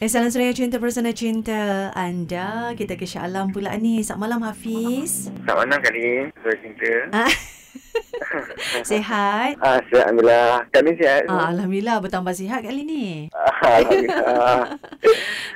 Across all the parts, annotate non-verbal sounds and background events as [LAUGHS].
Eh, salam suria cinta bersama cinta anda. Kita ke Shah Alam pula ni. Selamat malam Hafiz. Selamat malam kali. Saya cinta. Ah. [LAUGHS] Sehat? Ah, sihat Alhamdulillah. Kami sihat. Ah, Alhamdulillah bertambah sihat kali ni. [LAUGHS] Ah, Alhamdulillah.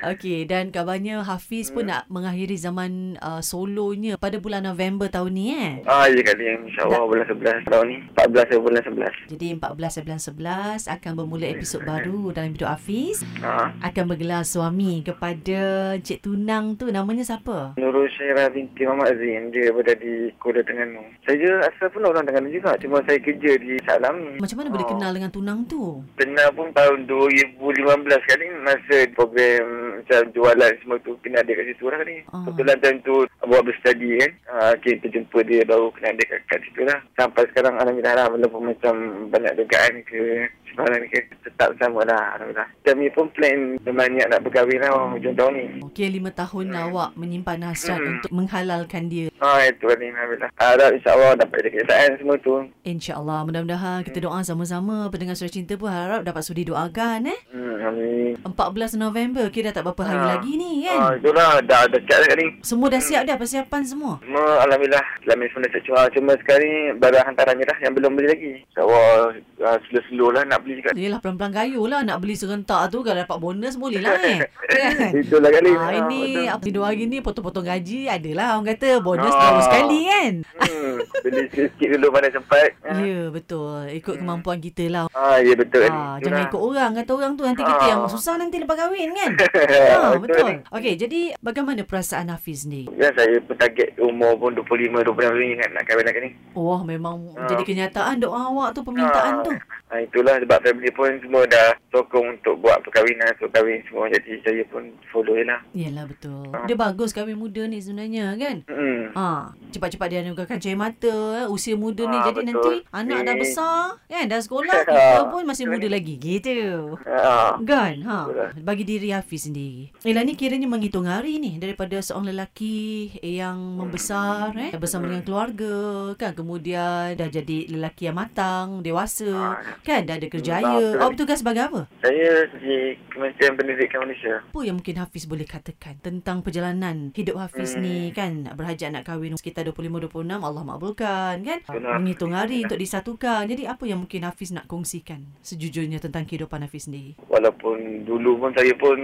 Okey, dan kabarnya Hafiz pun nak mengakhiri zaman uh, solonya pada bulan November tahun ni eh. ah, ya kali. InsyaAllah bulan 11 tahun ni. 14 ke bulan 11. Jadi 14 bulan 11 akan bermula episod baru dalam hidup Hafiz. Ah. Akan bergelar suami kepada Cik Tunang tu namanya siapa? Nurul Syairah binti Muhammad Azim. Dia berada di Kuala Terengganu. Saya asal pun orang Terengganu juga. Cuma saya kerja di Salam ni. Macam mana boleh Oh. kenal dengan Tunang tu? Kenal pun tahun 2015 kali masa program macam jualan semua tu kena ada kat situ lah kali. Ah. Kebetulan time tu buat berstudy kan. Ah, kita jumpa dia baru kena ada kat, kat situ lah. Sampai sekarang Alhamdulillah lah walaupun macam banyak dugaan ke sebarang ke tetap sama lah Alhamdulillah. Kami pun plan berniat nak berkahwin lah hujung tahun ni. Okey, lima tahun lah awak menyimpan hasrat Hmm. untuk menghalalkan dia. Ah itu kali Alhamdulillah. Harap insyaAllah dapat ada kenyataan semua tu. InsyaAllah, mudah-mudahan kita doa sama-sama. Pendengar Surat Cinta pun harap dapat sudi doakan eh. Hmm, Amin. 14 November, kira tak berapa hari Ah. lagi ni Ah, kan? itulah dah dekat dah kali. Semua dah siap dah persiapan semua. Semua Alhamdulillah Selamin semua dah siap cuma, cuma sekarang ni Barang hantaran lah Yang belum beli lagi InsyaAllah uh, Slow-slow lah nak beli juga Yelah pelan-pelan gayu lah nak beli serentak tu kalau dapat bonus boleh lah eh. [LAUGHS] kan? Itulah kali Ah, ini betul. apa dua hari ni potong-potong gaji adalah orang kata bonus Ah. baru sekali kan. hmm, Beli sikit-sikit dulu Mana sempat [LAUGHS] Ya betul ikut kemampuan kita lah. Ah, ya betul kali Ah, jangan ikut orang kata orang tu nanti kita Ah. yang susah nanti lepas kahwin kan. [LAUGHS] Ah, ah, betul. ni. Okey, jadi bagaimana perasaan Hafiz ni? Ya saya pun target umur pun 25 26 ni kan nak kahwin lagi ni. Wah, memang Ah. jadi kenyataan doa awak tu permintaan tu. Ah, itulah sebab family pun semua dah sokong untuk buat perkahwinan, untuk kahwin semua. Jadi saya pun follow je lah. Yalah betul. Ah. Dia bagus kahwin muda ni sebenarnya kan. Hmm. Ha, cepat-cepat dia anugerahkan cahaya mata eh, usia muda ni Ah, jadi betul. nanti anak dah Ni- besar kan dah sekolah [LAUGHS] kita pun masih muda lagi gitu. Ah. Kan? Ha. Lah. Bagi diri Hafiz sendiri. Yelah ni kiranya menghitung hari ni daripada seorang lelaki yang membesar eh bersama dengan keluarga kan kemudian dah jadi lelaki yang matang, dewasa kan dah ada kerjaya. Awak bertugas sebagai apa? Saya di Kementerian Pendidikan Malaysia. Apa yang mungkin Hafiz boleh katakan tentang perjalanan hidup Hafiz Hmm. ni kan berhajat nak kahwin sekitar 25-26 Allah makbulkan kan Betul. menghitung hari untuk disatukan jadi apa yang mungkin Hafiz nak kongsikan sejujurnya tentang kehidupan Hafiz sendiri Walaupun dulu pun saya pun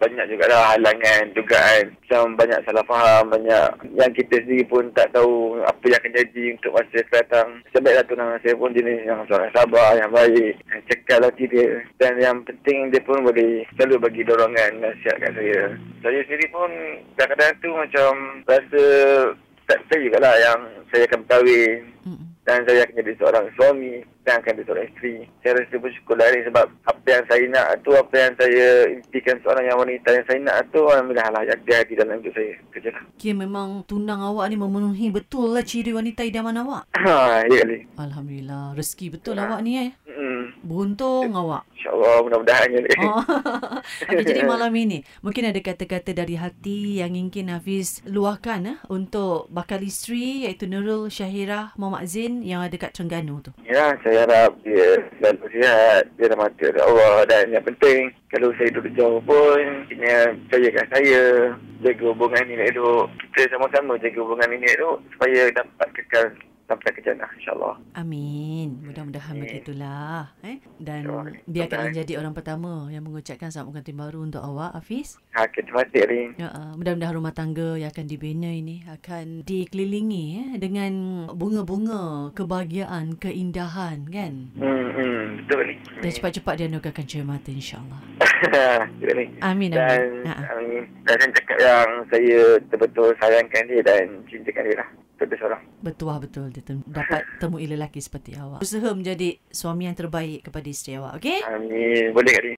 banyak juga lah halangan, dugaan. Macam banyak salah faham, banyak yang kita sendiri pun tak tahu apa yang akan jadi untuk masa yang datang. Macam baiklah tunang saya pun jenis yang seorang sabar, yang baik, yang cekal hati dia. Dan yang penting dia pun boleh selalu bagi dorongan, nasihat kat saya. Saya sendiri pun kadang-kadang tu macam rasa tak percaya juga lah yang saya akan berkahwin Mm-mm. Dan saya akan jadi seorang suami dan akan jadi seorang isteri. Saya rasa bersyukur lah sebab apa yang saya nak tu, apa yang saya impikan seorang yang wanita yang saya nak tu, Alhamdulillah lah yang dia di dalam hidup saya. Kerja lah. Kira memang tunang awak ni memenuhi betul lah ciri wanita idaman awak Ha, ya kali. Alhamdulillah rezeki betul awak ni eh. Beruntung awak InsyaAllah mudah-mudahan je. Oh. [LAUGHS] okay, jadi malam ini mungkin ada kata-kata dari hati yang ingin Hafiz luahkan eh, untuk bakal isteri iaitu Nurul Syahirah Muhammad Zain yang ada kat Terengganu tu. Ya, saya harap dia selalu sihat, dia dah mati oleh Allah dan yang penting kalau saya duduk jauh pun kena percayakan saya jaga hubungan ini elok. Kita sama-sama jaga hubungan ini elok supaya dapat kekal sampai ke jannah insyaAllah. Amin. Mudah-mudahan Amin. begitulah. Eh? Dan dia akan Mudah-mudahan. menjadi orang pertama yang mengucapkan selamat pengantin baru untuk awak, Hafiz. Ha, kita mati hari Ya, uh, mudah-mudahan rumah tangga yang akan dibina ini akan dikelilingi eh, dengan bunga-bunga kebahagiaan, keindahan kan. Hmm, hmm, betul ni. Dan cepat-cepat dia anugerahkan cahaya mata insyaAllah. [LAUGHS] betul ni. Amin, Dan, amin. Ha. amin. dan saya cakap yang saya betul-betul sayangkan dia dan cintakan dia lah. Betul seorang. Betul betul dia tem- dapat temui lelaki seperti awak. Usaha menjadi suami yang terbaik kepada isteri awak, okey? Amin. Boleh ni.